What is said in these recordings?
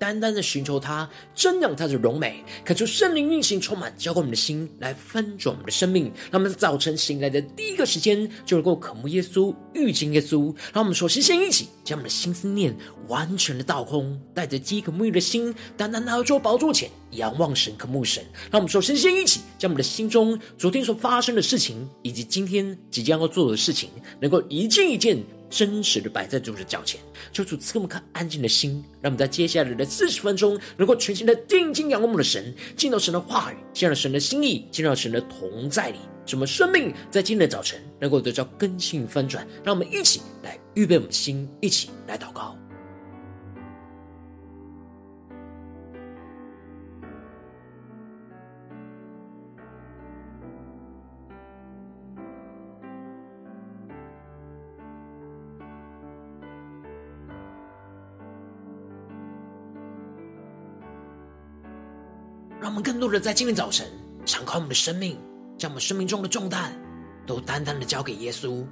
单单的寻求他，瞻仰他的荣美，恳求圣灵运行充满，浇灌我们的心，来翻转我们的生命。让我们早晨醒来的第一个时间，就能够渴慕耶稣、遇见耶稣。让我们首先先一起将我们的心思念完全的倒空，带着饥渴沐浴的心，单单来到宝座前，仰望神、渴慕神。让我们首先先一起将我们的心中昨天所发生的事情，以及今天即将要做的事情，能够一件一件。真实的摆在主的脚前，求主赐给我们颗安静的心，让我们在接下来的四十分钟，能够全心的定睛仰望我们的神，进到神的话语，进入神的心意，进入神的同在里，什么生命在今天的早晨能够得到更新翻转。让我们一起来预备我们的心，一起来祷告。让我们更多的在今天早晨敞开我们的生命，将我们生命中的重担都单单的交给耶稣，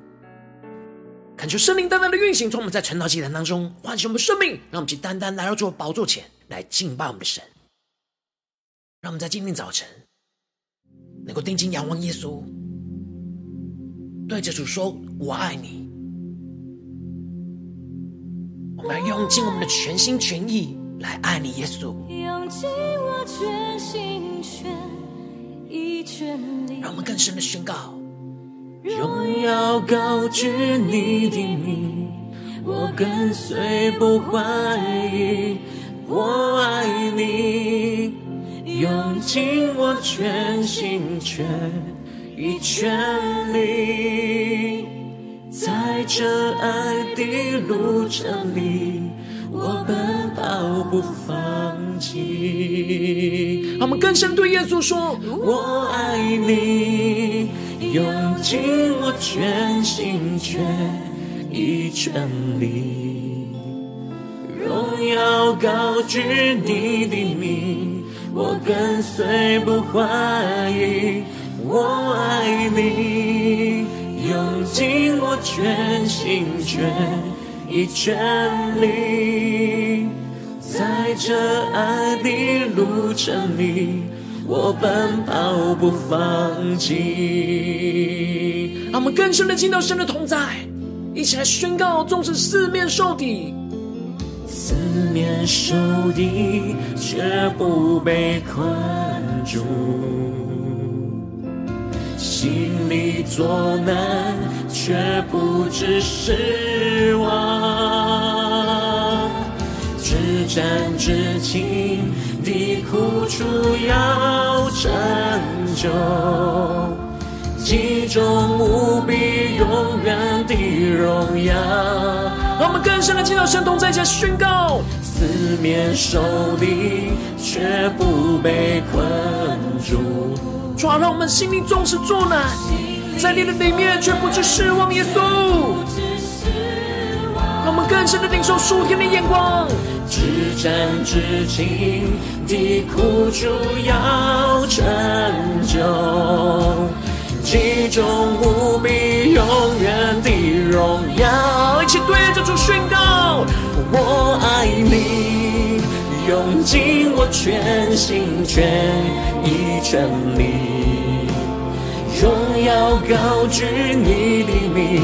恳求圣灵单单的运行，从我们在晨祷祭坛当中唤醒我们生命，让我们去单单来到主的宝座前来敬拜我们的神。让我们在今天早晨能够定睛仰望耶稣，对着主说：“我爱你。”我们要用尽我们的全心全意来爱你，耶稣。用尽我全心全意全力，让我们更深的宣告：荣耀高举你的名，我跟随不怀疑，我爱你，用尽我全心全意全力，在这爱的路程里，我奔跑不放弃。我们更深对耶稣说：“我爱你，用尽我全心全意全力，荣耀高举你的名，我跟随不怀疑。我爱你，用尽我全心全意全力。”在这爱的路程里，我奔跑不放弃。让我们更深的进到神的同在，一起来宣告：纵使四面受敌，四面受敌却不被困住，心里作难却不知失望。至战至情的苦楚要拯救，极重无比永远的荣耀。让我们更深的进到神同在下宣告：四面受敌却不被困住。主啊，让我们心里总是作难，在你的里面却不知失望。耶稣，让我们更深的领受属天的眼光。至暂至轻的苦楚要拯救，极重无比永远的荣耀。一起对着主宣告：我爱你，用尽我全心全意全力，荣耀高举你的名，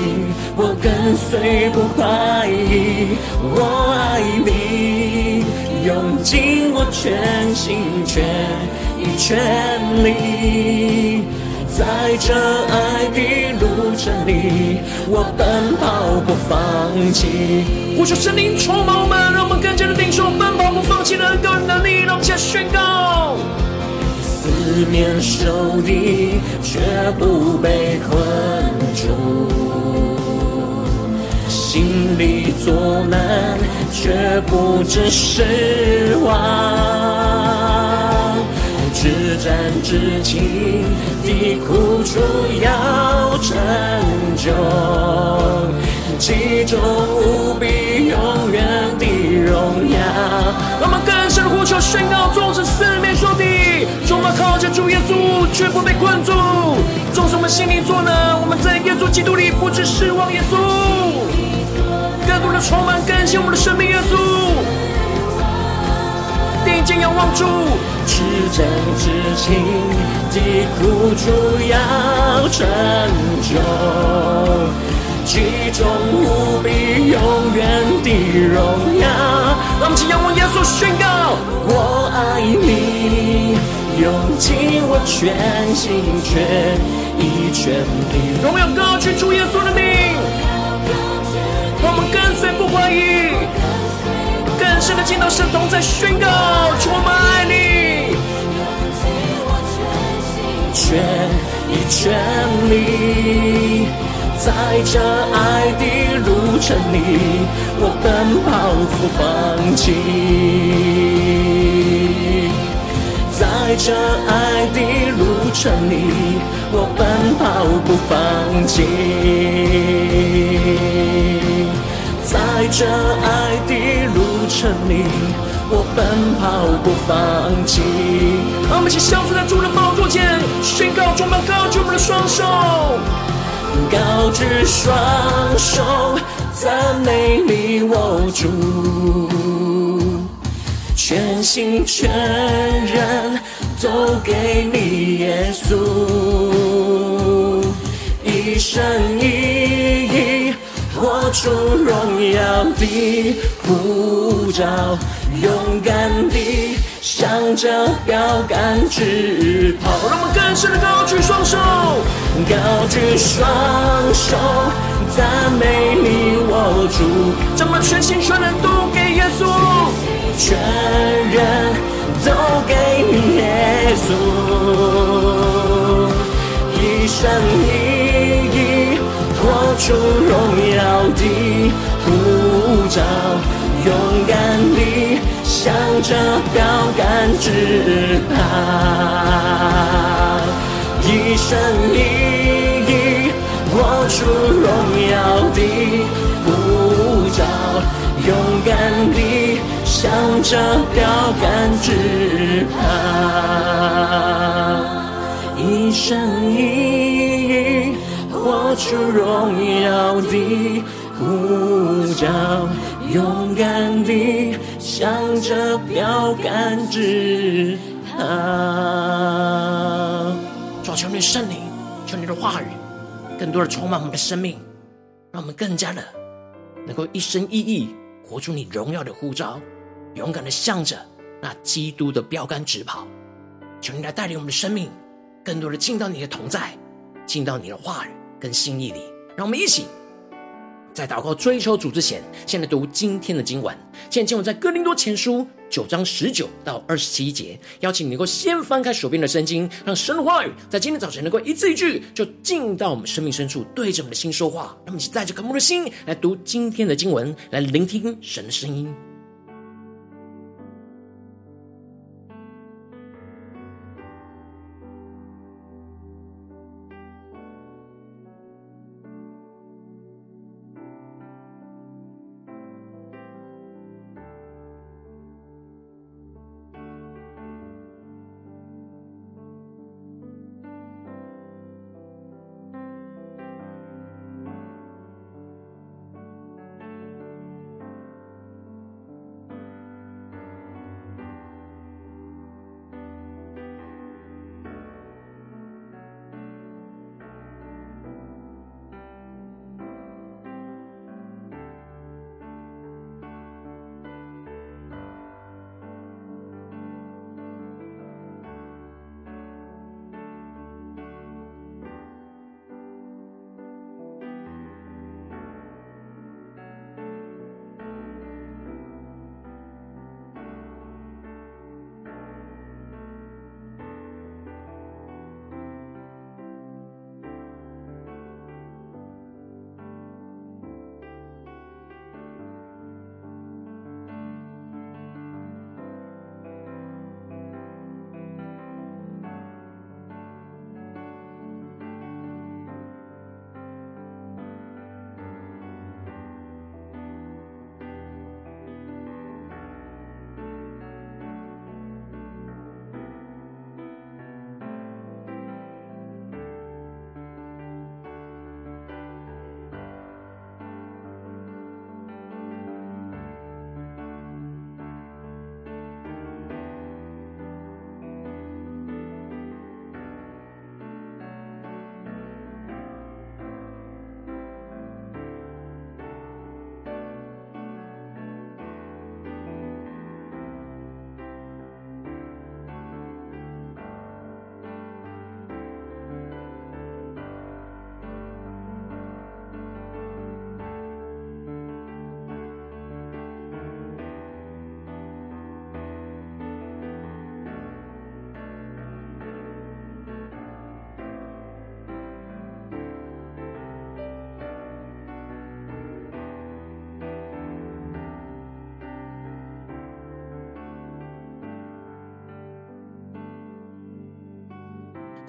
我跟随不怀疑。我爱你。用尽我全心全意全力，在这爱的路程里，我奔跑不放弃。呼求圣灵充满我们，让我们更加的领受奔跑不放弃的恩膏与能力。让我们宣告：四面受敌却不被困住。心里作难，却不知失望；至战至轻的苦楚要拯救，其中无比永远的荣耀。求宣告：纵使四面受敌，终要靠着主耶稣。住，却不被困住。纵使我们心里作难，我们在耶稣基督里不致失望。耶稣，更多的充满感谢我们的生命。耶稣，定睛仰望主，至真至情的苦主要成就。其中无比永远的荣耀，让我们请仰望耶稣宣告：我爱你，用尽我全心全意全力。荣耀歌曲主耶稣的名，我们跟随不怀疑，更深的进到神同在宣告：主我们爱你，用尽我全心全意全力。在这爱的路程里，我奔跑不放弃。在这爱的路程里，我奔跑不放弃。在这爱的路程里，我奔跑不放弃。让我们一起相扶在主的宝座前，宣告：充满高举我们的双手。高举双手，赞美你，我主，全心全人都给你，耶稣，一生一意活出荣耀的护照，勇敢地向着标杆直跑。让我们更深的高举双手。高举双手，赞美你，我主，将我全心全人都给耶稣，全人都给你耶稣，一生一出荣耀的呼召，勇敢地向着标杆直跑。一生一意活出荣耀的呼召，勇敢地向着标杆直跑。一生一活出荣耀的呼召，勇敢地向着标杆直跑。求你圣灵，求你的话语，更多的充满我们的生命，让我们更加的能够一生一意活出你荣耀的呼召，勇敢的向着那基督的标杆直跑。求你来带领我们的生命，更多的进到你的同在，进到你的话语跟心意里。让我们一起在祷告追求主之前，先来读今天的经文。现在经文在哥林多前书。九章十九到二十七节，邀请你能够先翻开手边的圣经，让神的话语在今天早晨能够一字一句就进到我们生命深处，对着我们的心说话。让我们一起带着渴慕的心来读今天的经文，来聆听神的声音。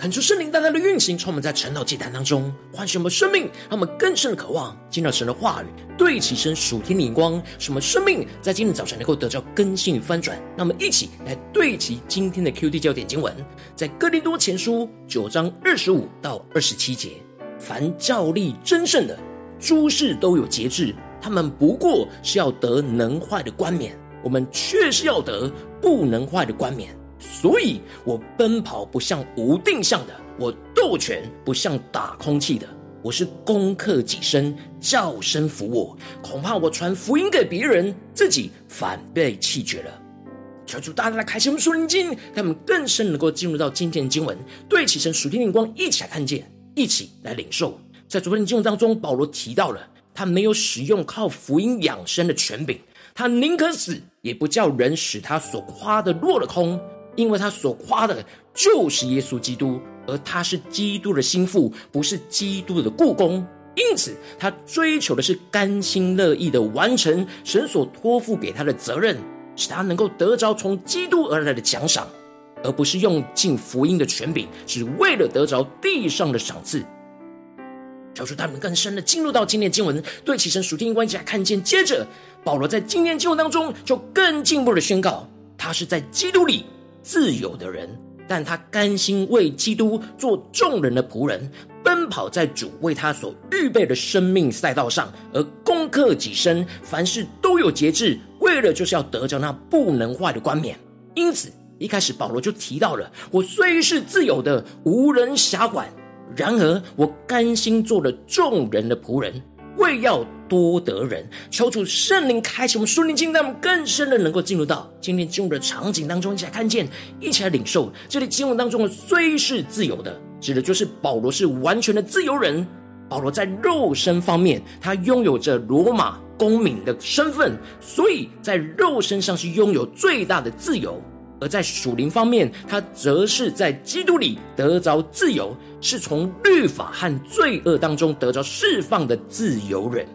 恳求圣灵大大的运行，充满在晨祷祭坛当中，唤醒我们生命，让我们更深的渴望见到神的话语，对齐神属天的眼光，使我们生命在今天早晨能够得到更新与翻转。让我们一起来对齐今天的 QD 焦点经文，在哥林多前书九章二十五到二十七节：凡较力争胜的，诸事都有节制，他们不过是要得能坏的冠冕，我们却是要得不能坏的冠冕。所以我奔跑不像无定向的，我斗拳不像打空气的。我是攻克己身，叫身服我。恐怕我传福音给别人，自己反被弃绝了。求主大大来开启我们属灵经，让我们更深能够进入到今天的经文，对齐神属天灵光，一起来看见，一起来领受。在昨天的经文当中，保罗提到了他没有使用靠福音养生的权柄，他宁可死，也不叫人使他所夸的落了空。因为他所夸的就是耶稣基督，而他是基督的心腹，不是基督的雇工。因此，他追求的是甘心乐意的完成神所托付给他的责任，使他能够得着从基督而来的奖赏，而不是用尽福音的权柄，只为了得着地上的赏赐。求主他们更深的进入到今天经文，对其神属天关系来看见。接着，保罗在今天经文当中就更进一步的宣告，他是在基督里。自由的人，但他甘心为基督做众人的仆人，奔跑在主为他所预备的生命赛道上，而攻克己身，凡事都有节制，为了就是要得着那不能坏的冠冕。因此，一开始保罗就提到了：我虽是自由的，无人辖管，然而我甘心做了众人的仆人。为要多得人，求主圣灵开启我们属灵经，让我们更深的能够进入到今天进入的场景当中，一起来看见，一起来领受。这里。经文当中的虽是自由的，指的就是保罗是完全的自由人。保罗在肉身方面，他拥有着罗马公民的身份，所以在肉身上是拥有最大的自由。而在属灵方面，他则是在基督里。得着自由，是从律法和罪恶当中得着释放的自由人。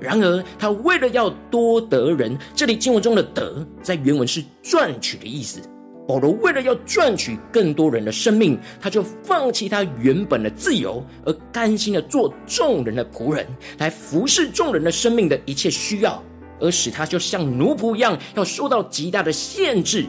然而，他为了要多得人，这里经文中的“得”在原文是赚取的意思。保罗为了要赚取更多人的生命，他就放弃他原本的自由，而甘心的做众人的仆人，来服侍众人的生命的一切需要，而使他就像奴仆一样，要受到极大的限制。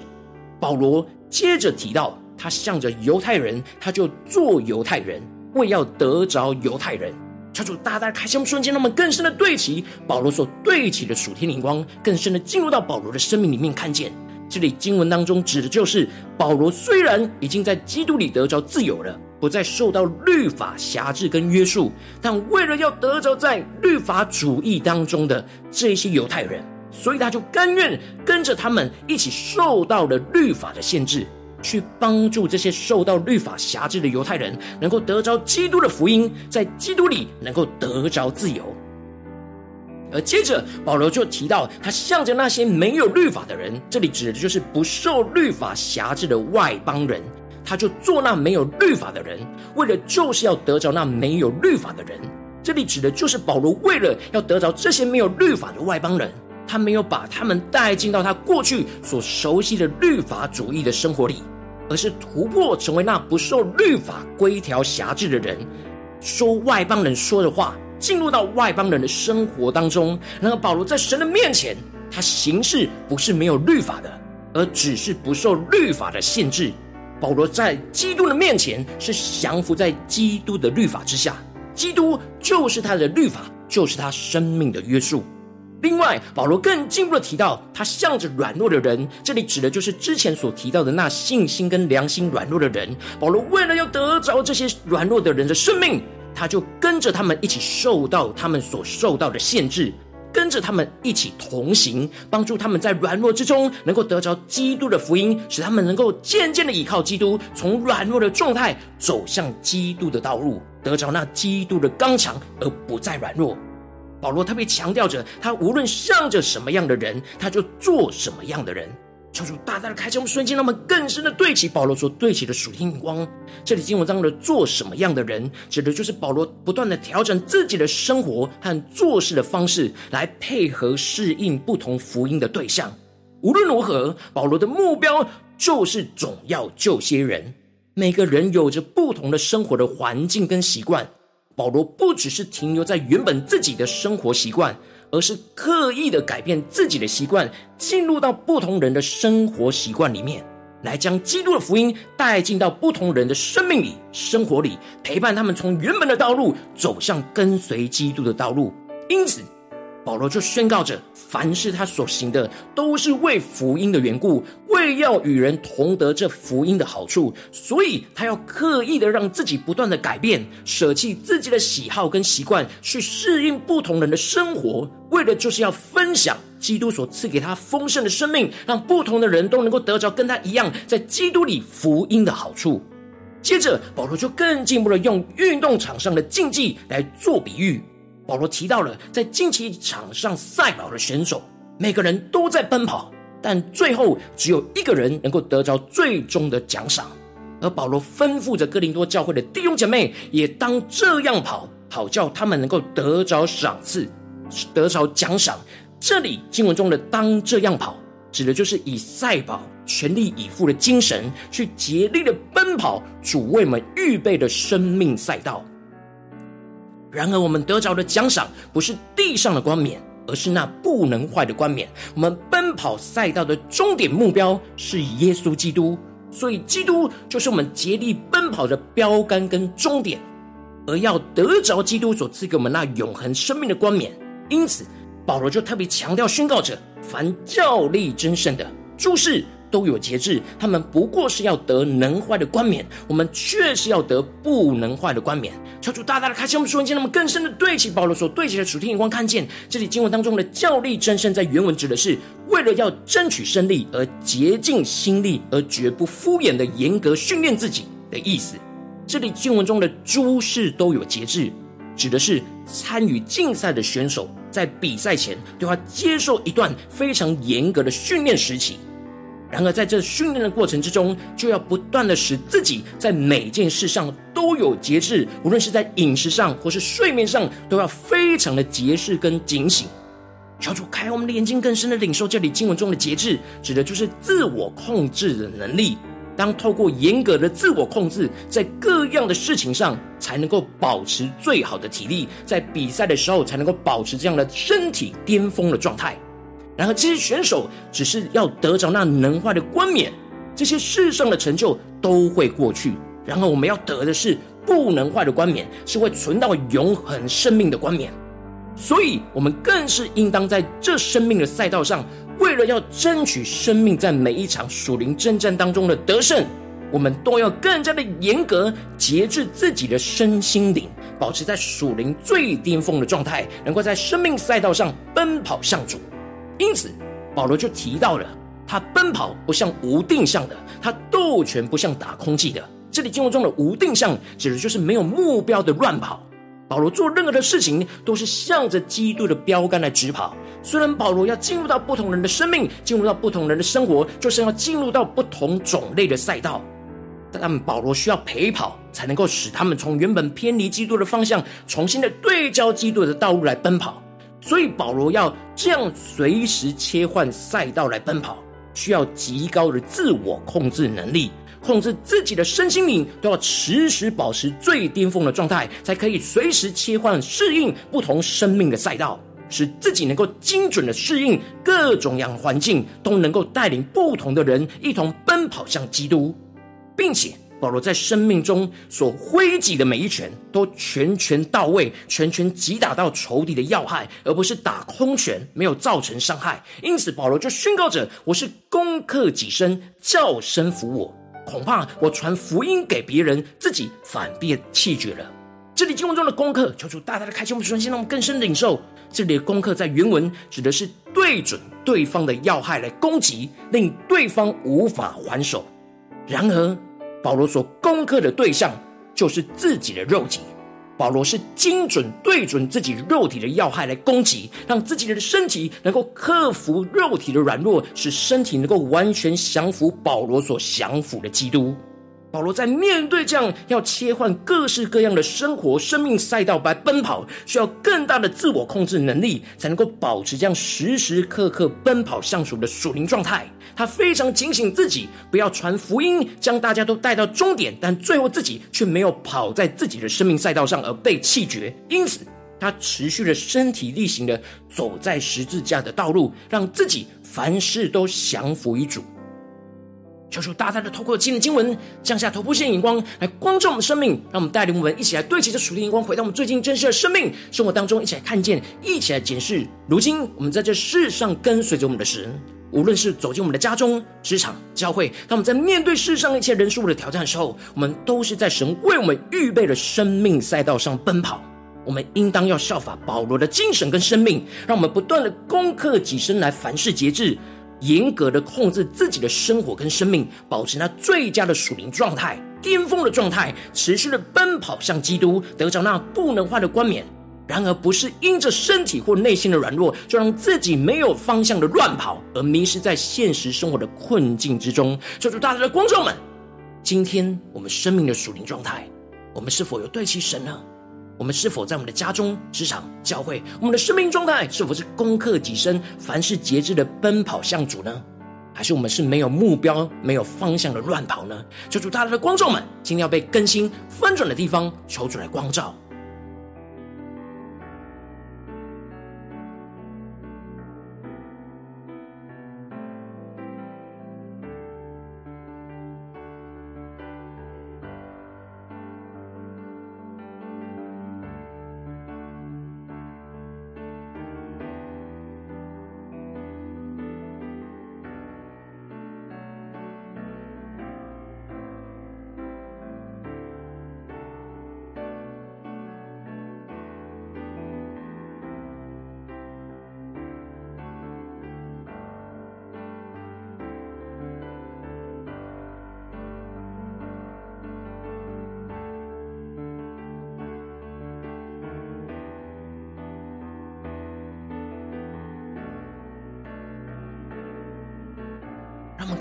保罗接着提到，他向着犹太人，他就做犹太人，为要得着犹太人。求主大大开箱瞬间，让我们更深的对齐保罗所对齐的属天灵光，更深的进入到保罗的生命里面，看见这里经文当中指的就是保罗虽然已经在基督里得着自由了，不再受到律法辖制跟约束，但为了要得着在律法主义当中的这些犹太人。所以他就甘愿跟着他们一起受到了律法的限制，去帮助这些受到律法辖制的犹太人，能够得着基督的福音，在基督里能够得着自由。而接着保罗就提到，他向着那些没有律法的人，这里指的就是不受律法辖制的外邦人，他就做那没有律法的人，为了就是要得着那没有律法的人。这里指的就是保罗为了要得着这些没有律法的外邦人。他没有把他们带进到他过去所熟悉的律法主义的生活里，而是突破成为那不受律法规条辖制的人，说外邦人说的话，进入到外邦人的生活当中。然后保罗在神的面前，他行事不是没有律法的，而只是不受律法的限制。保罗在基督的面前是降服在基督的律法之下，基督就是他的律法，就是他生命的约束。另外，保罗更进一步的提到，他向着软弱的人，这里指的就是之前所提到的那信心跟良心软弱的人。保罗为了要得着这些软弱的人的生命，他就跟着他们一起受到他们所受到的限制，跟着他们一起同行，帮助他们在软弱之中能够得着基督的福音，使他们能够渐渐的依靠基督，从软弱的状态走向基督的道路，得着那基督的刚强，而不再软弱。保罗特别强调着，他无论向着什么样的人，他就做什么样的人。求主大大的开启我们瞬间，让我们更深的对齐保罗所对齐的属天光。这里经文当中的做什么样的人，指的就是保罗不断的调整自己的生活和做事的方式，来配合适应不同福音的对象。无论如何，保罗的目标就是总要救些人。每个人有着不同的生活的环境跟习惯。保罗不只是停留在原本自己的生活习惯，而是刻意的改变自己的习惯，进入到不同人的生活习惯里面，来将基督的福音带进到不同人的生命里、生活里，陪伴他们从原本的道路走向跟随基督的道路。因此，保罗就宣告着：凡是他所行的，都是为福音的缘故，为要与人同得这福音的好处。所以，他要刻意的让自己不断的改变，舍弃自己的喜好跟习惯，去适应不同人的生活，为的就是要分享基督所赐给他丰盛的生命，让不同的人都能够得着跟他一样，在基督里福音的好处。接着，保罗就更进一步的用运动场上的竞技来做比喻。保罗提到了，在竞技场上赛跑的选手，每个人都在奔跑，但最后只有一个人能够得着最终的奖赏。而保罗吩咐着哥林多教会的弟兄姐妹，也当这样跑，好叫他们能够得着赏赐，得着奖赏。这里经文中的“当这样跑”，指的就是以赛跑全力以赴的精神，去竭力的奔跑主为我们预备的生命赛道。然而，我们得着的奖赏不是地上的冠冕，而是那不能坏的冠冕。我们奔跑赛道的终点目标是耶稣基督，所以基督就是我们竭力奔跑的标杆跟终点。而要得着基督所赐给我们那永恒生命的冠冕，因此保罗就特别强调宣告着：凡较力真胜的，诸事都有节制，他们不过是要得能坏的冠冕，我们却是要得不能坏的冠冕。求主大大的开启我们属灵，让我们更深的对齐保罗所对齐的主天眼光，看见这里经文当中的较力争胜，在原文指的是为了要争取胜利而竭尽心力，而绝不敷衍的严格训练自己的意思。这里经文中的诸事都有节制，指的是参与竞赛的选手在比赛前都要接受一段非常严格的训练时期。然而，在这训练的过程之中，就要不断的使自己在每件事上都有节制，无论是在饮食上或是睡眠上，都要非常的节制跟警醒。求主开我们的眼睛，更深的领受这里经文中的节制，指的就是自我控制的能力。当透过严格的自我控制，在各样的事情上，才能够保持最好的体力，在比赛的时候才能够保持这样的身体巅峰的状态。然而，这些选手只是要得着那能坏的冠冕，这些世上的成就都会过去。然而，我们要得的是不能坏的冠冕，是会存到永恒生命的冠冕。所以，我们更是应当在这生命的赛道上，为了要争取生命在每一场属灵征战当中的得胜，我们都要更加的严格节制自己的身心灵，保持在属灵最巅峰的状态，能够在生命赛道上奔跑向主。因此，保罗就提到了他奔跑不像无定向的，他斗拳不像打空气的。这里经文中的无定向，指的就是没有目标的乱跑。保罗做任何的事情，都是向着基督的标杆来直跑。虽然保罗要进入到不同人的生命，进入到不同人的生活，就是要进入到不同种类的赛道，但保罗需要陪跑，才能够使他们从原本偏离基督的方向，重新的对焦基督的道路来奔跑。所以保罗要这样随时切换赛道来奔跑，需要极高的自我控制能力，控制自己的身心灵都要时时保持最巅峰的状态，才可以随时切换适应不同生命的赛道，使自己能够精准的适应各种样环境，都能够带领不同的人一同奔跑向基督，并且。保罗在生命中所挥击的每一拳，都拳拳到位，拳拳击打到仇敌的要害，而不是打空拳，没有造成伤害。因此，保罗就宣告着：“我是攻克己身，叫身服我。恐怕我传福音给别人，自己反变弃绝了。”这里经文中的攻克，求主大大的开启我们的心，让我们更深领受。这里的攻克在原文指的是对准对方的要害来攻击，令对方无法还手。然而，保罗所攻克的对象就是自己的肉体。保罗是精准对准自己肉体的要害来攻击，让自己的身体能够克服肉体的软弱，使身体能够完全降服保罗所降服的基督。保罗在面对这样要切换各式各样的生活、生命赛道来奔跑，需要更大的自我控制能力，才能够保持这样时时刻刻奔跑向主的属灵状态。他非常警醒自己，不要传福音，将大家都带到终点，但最后自己却没有跑在自己的生命赛道上而被弃绝。因此，他持续的身体力行的走在十字架的道路，让自己凡事都降服于主。求主大大的透过今天的经文，降下突破性眼光来光照我们的生命，让我们带领我们一起来对齐这属灵眼光，回到我们最近真实的生命生活当中，一起来看见，一起来检视。如今我们在这世上跟随着我们的神，无论是走进我们的家中、职场、教会，当我们在面对世上一切人事物的挑战的时候，我们都是在神为我们预备的生命赛道上奔跑。我们应当要效法保罗的精神跟生命，让我们不断的攻克己身，来凡事节制。严格的控制自己的生活跟生命，保持那最佳的属灵状态、巅峰的状态，持续的奔跑向基督，得着那不能换的冠冕。然而，不是因着身体或内心的软弱，就让自己没有方向的乱跑，而迷失在现实生活的困境之中。求主大大的观众们，今天我们生命的属灵状态，我们是否有对齐神呢？我们是否在我们的家中、职场、教会，我们的生命状态是否是攻克己身、凡事节制的奔跑向主呢？还是我们是没有目标、没有方向的乱跑呢？求主大大的观众们，今天要被更新翻转的地方，求主来光照。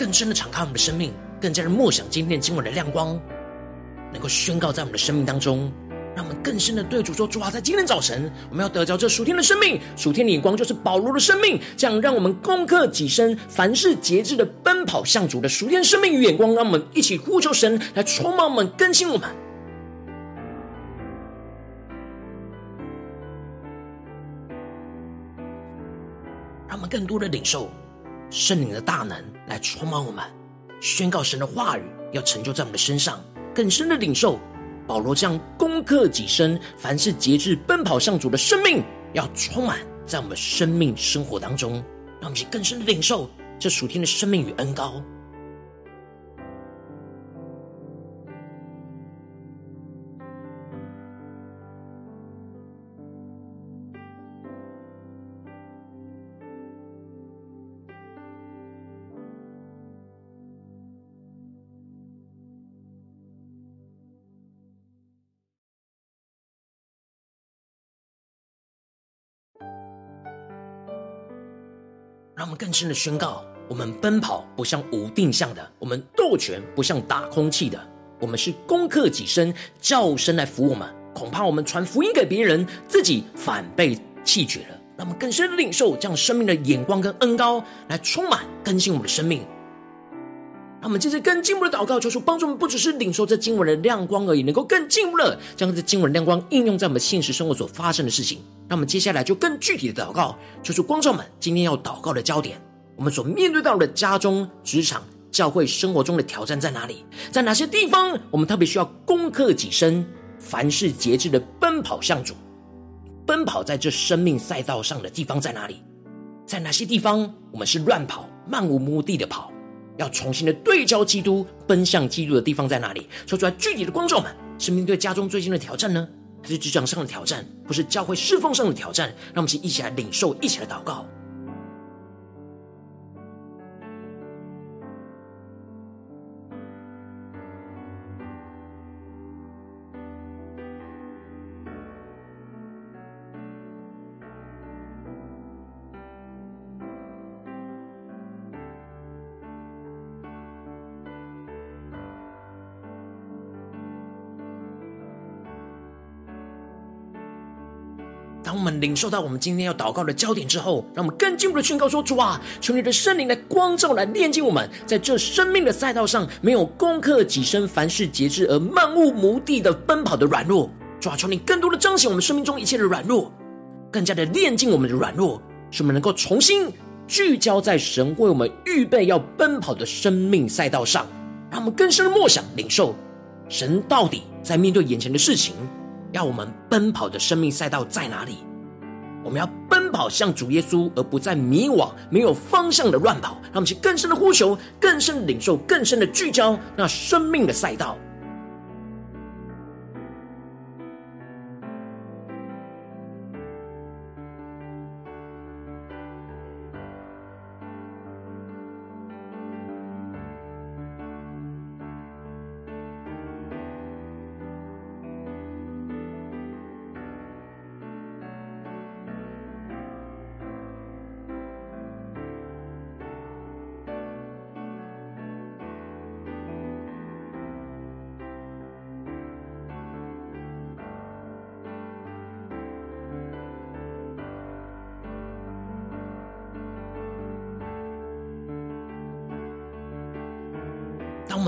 更深的敞开我们的生命，更加的默想今天经文的亮光，能够宣告在我们的生命当中。让我们更深的对主说：主啊，在今天早晨，我们要得着这属天的生命，属天的眼光就是保罗的生命，这样让我们攻克己身，凡事节制的奔跑向主的属天生命与眼光。让我们一起呼求神来充满我们，更新我们，让我们更多的领受。圣灵的大能来充满我们，宣告神的话语要成就在我们的身上，更深的领受保罗将攻克己身，凡事节制奔跑向主的生命，要充满在我们生命生活当中，让我们去更深的领受这属天的生命与恩高。更深的宣告：我们奔跑不像无定向的，我们斗拳不像打空气的，我们是攻克己身，叫声来服我们。恐怕我们传福音给别人，自己反被弃绝了。让我们更深的领受这样生命的眼光跟恩高，来充满更新我们的生命。让我们接着更进步的祷告，求主帮助我们，不只是领受这经文的亮光而已，能够更进步的将这经文的亮光应用在我们现实生活所发生的事情。那么接下来就更具体的祷告，就是光照们今天要祷告的焦点，我们所面对到的家中、职场、教会生活中的挑战在哪里？在哪些地方我们特别需要攻克己身，凡事节制的奔跑向主？奔跑在这生命赛道上的地方在哪里？在哪些地方我们是乱跑、漫无目的的跑？要重新的对焦基督、奔向基督的地方在哪里？说出来具体的光照们，是面对家中最近的挑战呢？还是职场上的挑战，或是教会侍奉上的挑战。让我们一起来领受，一起来祷告。领受到我们今天要祷告的焦点之后，让我们更进一步的宣告说：主啊，求你的圣灵来光照、来炼净我们，在这生命的赛道上，没有攻克己身、凡事节制而漫无目的的奔跑的软弱。主啊，求你更多的彰显我们生命中一切的软弱，更加的炼净我们的软弱，使我们能够重新聚焦在神为我们预备要奔跑的生命赛道上，让我们更深的默想、领受神到底在面对眼前的事情。要我们奔跑的生命赛道在哪里？我们要奔跑向主耶稣，而不再迷惘、没有方向的乱跑。让我们去更深的呼求、更深的领受、更深的聚焦那生命的赛道。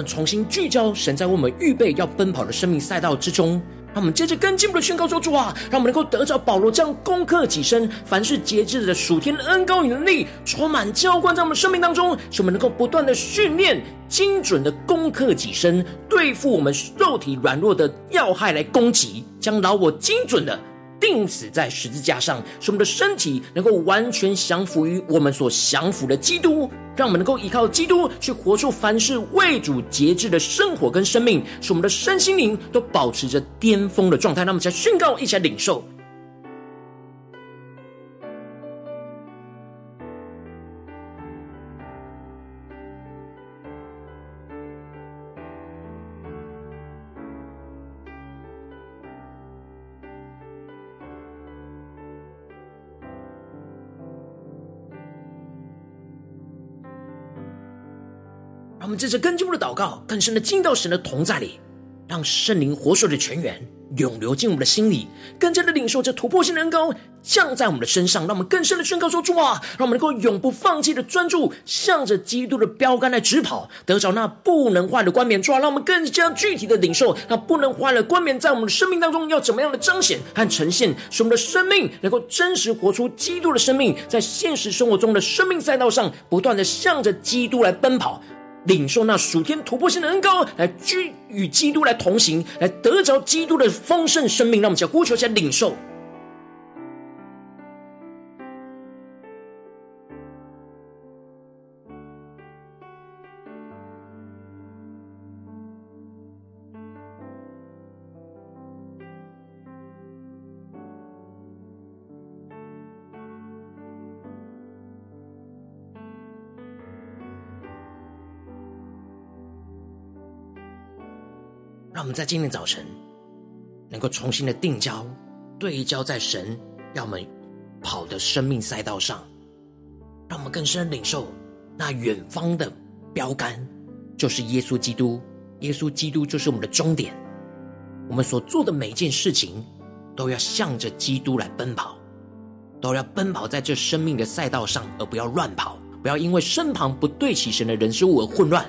重新聚焦神在为我们预备要奔跑的生命赛道之中，让我们接着更进一步的宣告说：主啊，让我们能够得着保罗这样攻克己身、凡事节制的属天的恩膏与能力，充满浇灌在我们生命当中，使我们能够不断的训练、精准的攻克己身，对付我们肉体软弱的要害来攻击，将老我精准的钉死在十字架上，使我们的身体能够完全降服于我们所降服的基督。让我们能够依靠基督去活出凡事为主节制的生活跟生命，使我们的身心灵都保持着巅峰的状态。那么，才宣告，一起来领受。们这次更进一步的祷告，更深的进到神的同在里，让圣灵活水的泉源涌流进我们的心里，更加的领受这突破性的恩膏降在我们的身上，让我们更深的宣告说：主啊，让我们能够永不放弃的专注，向着基督的标杆来直跑，得着那不能坏的冠冕。主啊，让我们更加具体的领受那不能坏的冠冕，在我们的生命当中要怎么样的彰显和呈现，使我们的生命能够真实活出基督的生命，在现实生活中的生命赛道上，不断的向着基督来奔跑。领受那属天突破性的恩膏，来居与基督来同行，来得着基督的丰盛生命。让我们叫呼求一下领受。让我们在今天早晨能够重新的定焦、对焦在神要我们跑的生命赛道上，让我们更深领受那远方的标杆，就是耶稣基督。耶稣基督就是我们的终点。我们所做的每一件事情，都要向着基督来奔跑，都要奔跑在这生命的赛道上，而不要乱跑，不要因为身旁不对齐神的人事物而混乱。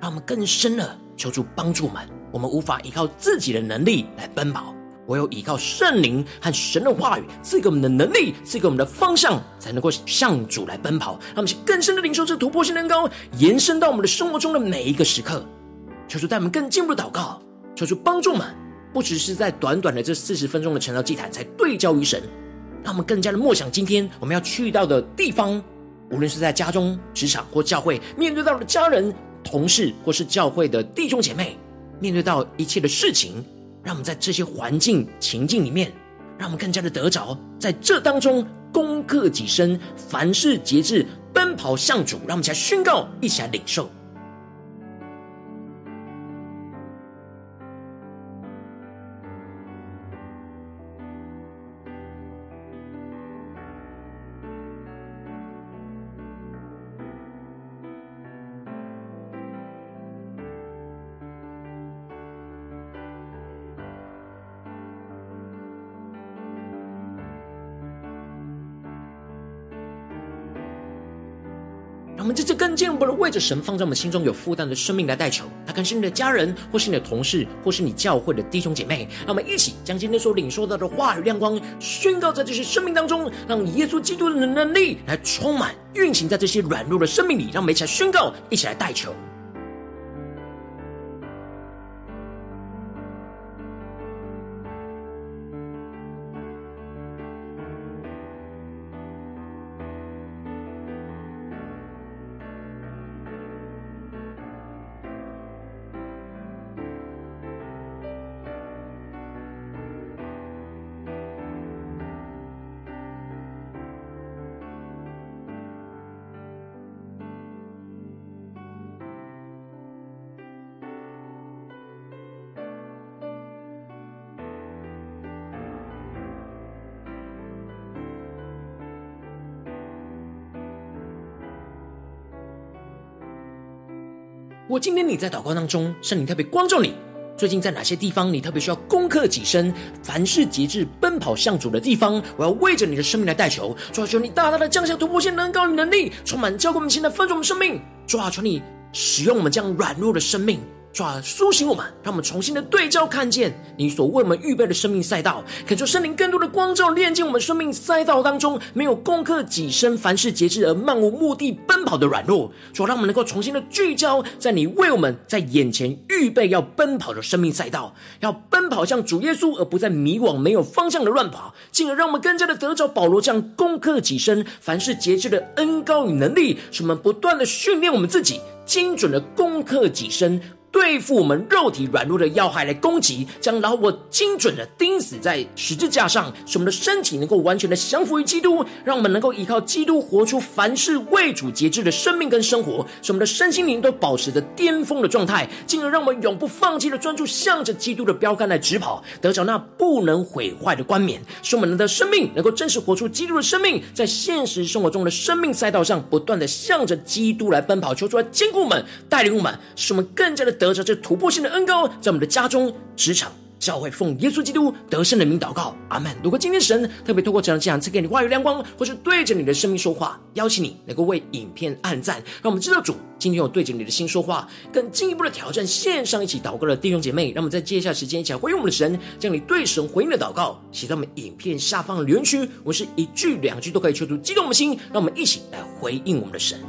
让我们更深的求主帮助们。我们无法依靠自己的能力来奔跑，唯有依靠圣灵和神的话语赐给我们的能力，赐给我们的方向，才能够向主来奔跑。让我们去更深的领受这突破性的恩膏，延伸到我们的生活中的每一个时刻。求主带我们更进一步的祷告，求主帮助我们，不只是在短短的这四十分钟的晨祷祭坛才对焦于神，让我们更加的默想今天我们要去到的地方，无论是在家中、职场或教会，面对到的家人、同事或是教会的弟兄姐妹。面对到一切的事情，让我们在这些环境情境里面，让我们更加的得着，在这当中攻克己身，凡事节制，奔跑向主，让我们一起来宣告，一起来领受。我们这次更进一步的为着神放在我们心中有负担的生命来代求，他可能是你的家人，或是你的同事，或是你教会的弟兄姐妹。让我们一起将今天所领受到的话语亮光宣告在这些生命当中，让耶稣基督的能力来充满运行在这些软弱的生命里。让我们一起来宣告，一起来代求。我今天你在祷告当中，圣灵特别光照你，最近在哪些地方你特别需要攻克己身，凡事节制，奔跑向主的地方，我要为着你的生命来代求，抓住，你大大的降下突破性能高与能力，充满教灌我们现在丰盛我们生命，抓住，你使用我们这样软弱的生命。主啊，苏醒我们，让我们重新的对照看见你所为我们预备的生命赛道，恳求圣灵更多的光照，炼进我们生命赛道当中没有攻克己身、凡事节制而漫无目的奔跑的软弱。主啊，让我们能够重新的聚焦在你为我们在眼前预备要奔跑的生命赛道，要奔跑向主耶稣，而不再迷惘没有方向的乱跑，进而让我们更加的得着保罗这样攻克己身、凡事节制的恩膏与能力，使我们不断的训练我们自己，精准的攻克己身。对付我们肉体软弱的要害来攻击，将老我精准的钉死在十字架上，使我们的身体能够完全的降服于基督，让我们能够依靠基督活出凡事为主节制的生命跟生活，使我们的身心灵都保持着巅峰的状态，进而让我们永不放弃的专注向着基督的标杆来直跑，得着那不能毁坏的冠冕，使我们的生命能够真实活出基督的生命，在现实生活中的生命赛道上不断的向着基督来奔跑，求主来坚固我们，带领我们，使我们更加的。得着这突破性的恩膏，在我们的家中、职场、教会，奉耶稣基督得胜的名祷告，阿门。如果今天神特别透过这样这样赐给你话语亮光，或是对着你的生命说话，邀请你能够为影片按赞，让我们知道主今天有对着你的心说话，更进一步的挑战线上一起祷告的弟兄姐妹，让我们在接下来时间一起来回应我们的神，将你对神回应的祷告写在我们影片下方的留言区，我是一句两句都可以求出激动我们的心，让我们一起来回应我们的神。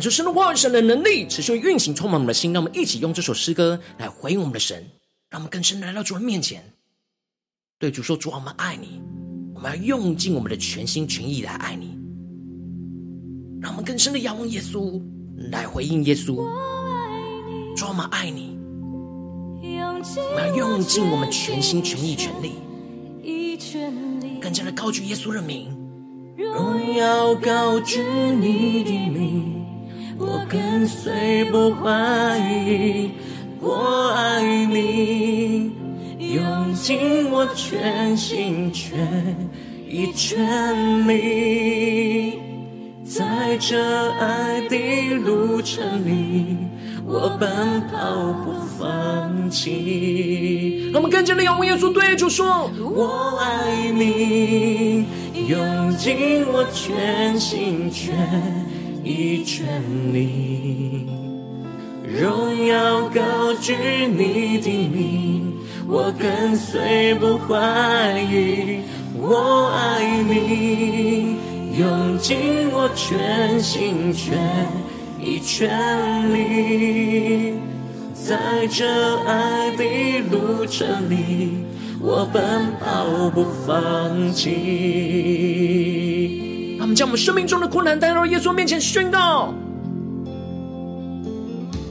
感受神的话语，神的能力持续运行，充满我们的心。让我们一起用这首诗歌来回应我们的神，让我们更深来到主的面前，对主说：“主啊，我们爱你，我们要用尽我们的全心全意来爱你。”让我们更深的仰望耶稣，来回应耶稣。主啊，我们爱你，我们要用尽我们全心全意全力，更加的高举耶稣的名，荣耀高举你的名。我跟随不怀疑，我爱你，用尽我全心全意全力，在这爱的路程里，我奔跑不放弃。让我们跟着的仰望耶稣对主说：我爱你，用尽我全心全。一全力，荣耀高举你的名，我跟随不怀疑，我爱你，用尽我全心全意全力，在这爱的路程里，我奔跑不放弃。们将我们生命中的困难带到耶稣面前宣告。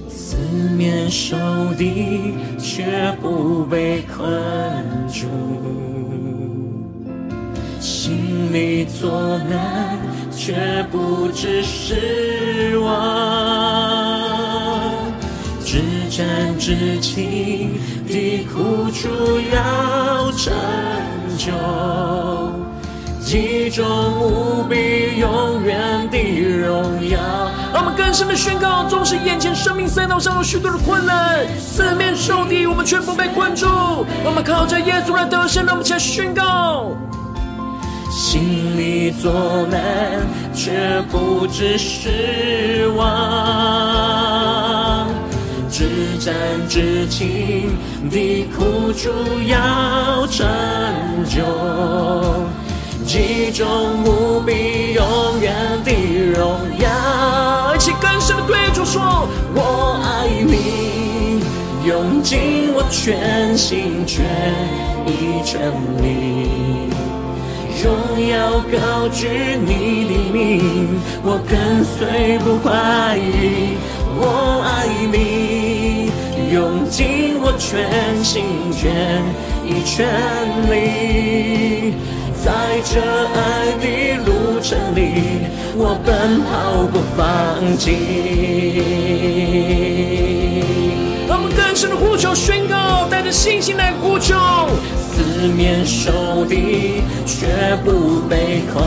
四面受敌，却不被困住；心里作难，却不致失望。至战至轻的苦楚要成就，其中无比永远的荣耀。让我们更深的宣告：纵使眼前生命赛道上有许多的困难，四面受敌，我们却不被困住。我们靠着耶稣来得胜，让我们起来宣告：心里作难，却不知失望。至战至轻的苦楚要成就，极重无比永远的荣耀。一起更深的对主说：我爱你，用尽我全心全意全力，荣耀高举你的名，我跟随不怀疑。我爱你，用尽我全心全意全力，在这爱的路程里，我奔跑不放弃。让我们更深的呼求宣告，带着信心来呼求。四面受敌，却不被困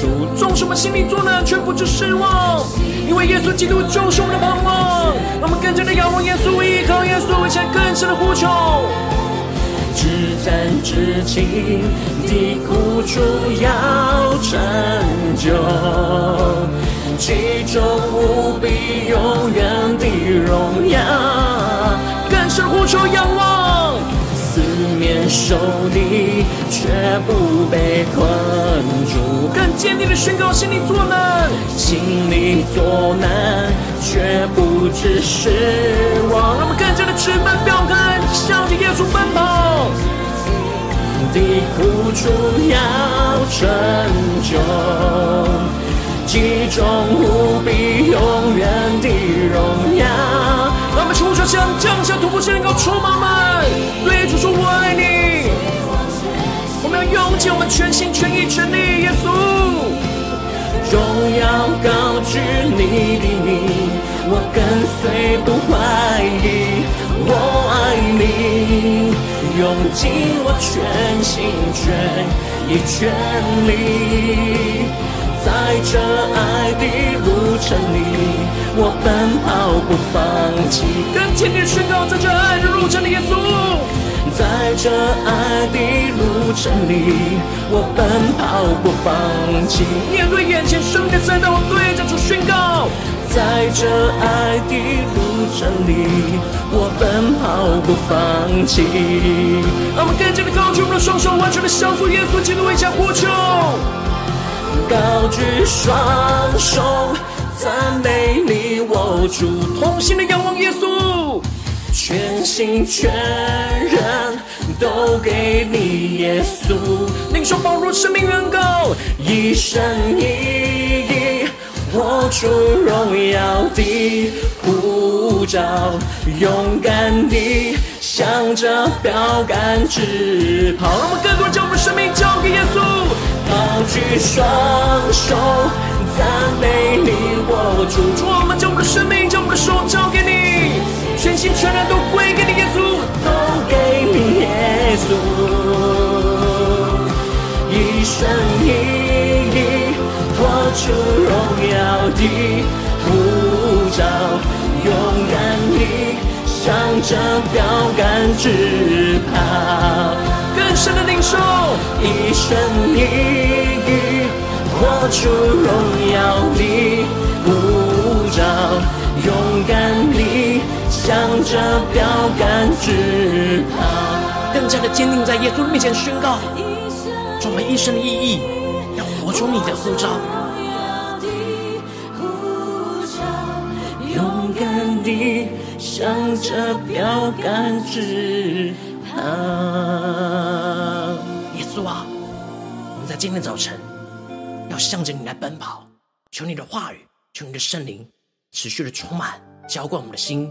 住。纵使我们心里作难，却不致失望，因为耶稣基督就是我们的盼望。让我们更加的仰望耶稣，依靠耶稣，为下更深的呼求。至暂至情的苦楚要成就，极重无比永远的荣耀。更深呼求，仰望。四面受敌，却不被困住；更坚定的宣告，心里作难，心里作难，却不致失望。让我们更加的直奔标杆，向着耶稣奔跑。的苦楚要成就，极重无比永远的荣耀。让我们出手，向降下突破性能够充满满。对主说：“我爱你。”我们要用尽我们全心全意全力，耶稣。荣耀高举你的名，我跟随不怀疑。我爱你，用尽我全心全意全力。在这爱的路程里，我奔跑不放弃。跟天天宣告，在这爱的路程里，耶稣，在这爱的路程里，我奔跑不放弃。面对眼前生命的赛道，我对着主宣告，在这爱的路程里，我奔跑不放弃。让我们更加的高举我们的双手，完全的降服耶稣基督，为家呼求。高举双手，赞美你，握住同心的仰望耶稣，全心全人都给你耶稣。领受保罗生命恩膏，一生一握住荣耀的护照，勇敢地向着标杆直跑。让我们更多将我们的生命交给耶稣。高举双手，赞美你，握住主，我们将我们的生命，将我们的手交给你，全心全然都归给你，耶稣，都给你，耶稣，一生一出荣耀的呼召，勇敢地向着标杆直跑。更深的领受，一生一意活出荣耀的呼召，勇敢地向着标杆直跑。更加的坚定在耶稣面前宣告，充满一生的意义，要活出你的呼召，你向着标杆直跑。耶稣啊，我们在今天早晨要向着你来奔跑，求你的话语，求你的圣灵持续的充满浇灌我们的心，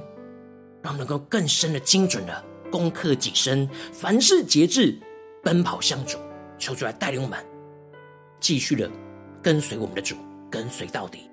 让我们能够更深的精准的攻克己身，凡事节制，奔跑向主，求主来带领我们继续的跟随我们的主，跟随到底。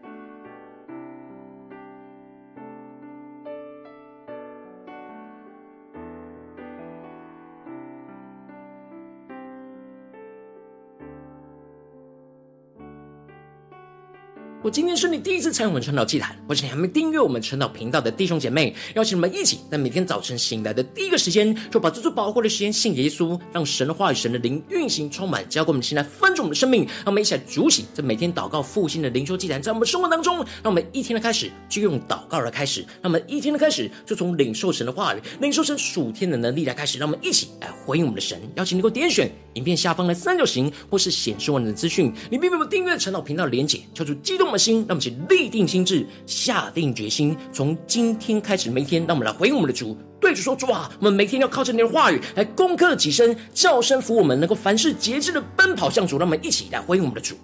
今天是你第一次参与我们晨祷祭坛，或是你还没订阅我们晨祷频道的弟兄姐妹，邀请你们一起在每天早晨醒来的第一个时间，就把这最宝贵的时间献给耶稣，让神的话语、神的灵运行充满，浇灌我们现在分盛我们的生命。让我们一起来主起这每天祷告复兴的灵修祭坛，在我们生活当中，让我们一天的开始就用祷告来开始，让我们一天的开始就从领受神的话语、领受神属天的能力来开始，让我们一起来回应我们的神。邀请你给我点选影片下方的三角形，或是显示完整的资讯，你并没有订阅晨祷频道的连结，求主激动我们心，让我们一起立。定心智，下定决心，从今天开始，每天，让我们来回应我们的主，对着说：“主啊，我们每天要靠着你的话语来攻克己身，叫声服我们，能够凡事节制的奔跑向主。让我们一起来回应我们的主。”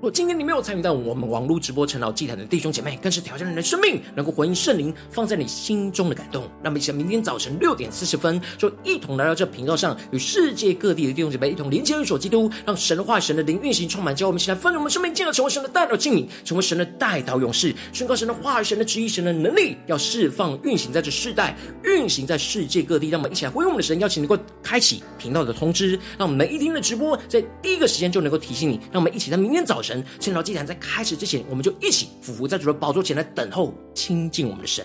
若今天你没有参与到我们网络直播陈老祭坛的弟兄姐妹，更是挑战你的生命，能够回应圣灵放在你心中的感动。那么，一起明天早晨六点四十分，就一同来到这频道上，与世界各地的弟兄姐妹一同连接、入手基督，让神的话、神的灵运行充满，叫我们一起来分盛我们生命，进而成为神的代祷经理，成为神的代祷勇士，宣告神的话语、神的旨意、神的能力，要释放、运行在这世代，运行在世界各地。让我们一起来回应我们的神，邀请能够开启频道的通知，让我们每一天的直播在第一个时间就能够提醒你。让我们一起在明天早晨。神，圣朝祭坛在开始之前，我们就一起俯伏在主的宝座前来等候亲近我们的神。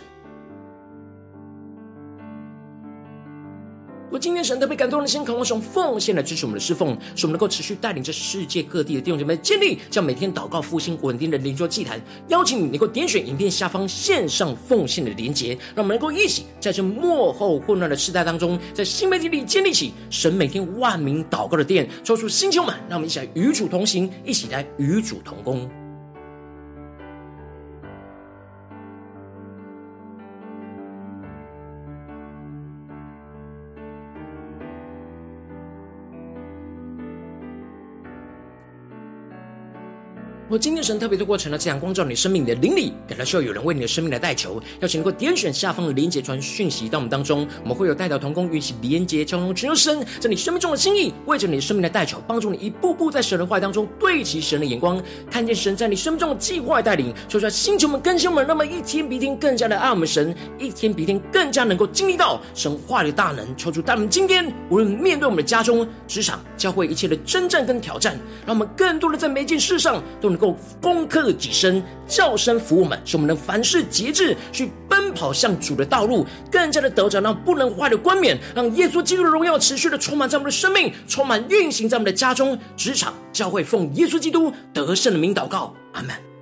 如果今天神特别感动的心，渴望用奉献来支持我们的侍奉，使我们能够持续带领着世界各地的弟兄姐妹建立这样每天祷告复兴稳定的灵修祭坛。邀请你能够点选影片下方线上奉献的连结，让我们能够一起在这幕后混乱的时代当中，在新媒体里建立起神每天万名祷告的殿，抽出新球满，让我们一起来与主同行，一起来与主同工。我今天神特别的过程呢，这样光照你生命的灵里，感到需要有人为你的生命来代求，邀请能够点选下方的连结传讯息到我们当中，我们会有代表同工与其连结交通，寻求神在你生命中的心意，为着你的生命来代求，帮助你一步步在神的话语当中对齐神的眼光，看见神在你生命中的计划带领，说出星球们更新们，那么一天比一天更加的爱我们神，一天比一天更加能够经历到神话的大能，求主带我们今天无论面对我们的家中、职场、教会一切的征战跟挑战，让我们更多的在每件事上都能够。攻克己身，叫声服我们，使我们能凡事节制，去奔跑向主的道路，更加的得着那不能坏的冠冕，让耶稣基督的荣耀持续的充满在我们的生命，充满运行在我们的家中、职场、教会，奉耶稣基督得胜的名祷告，阿门。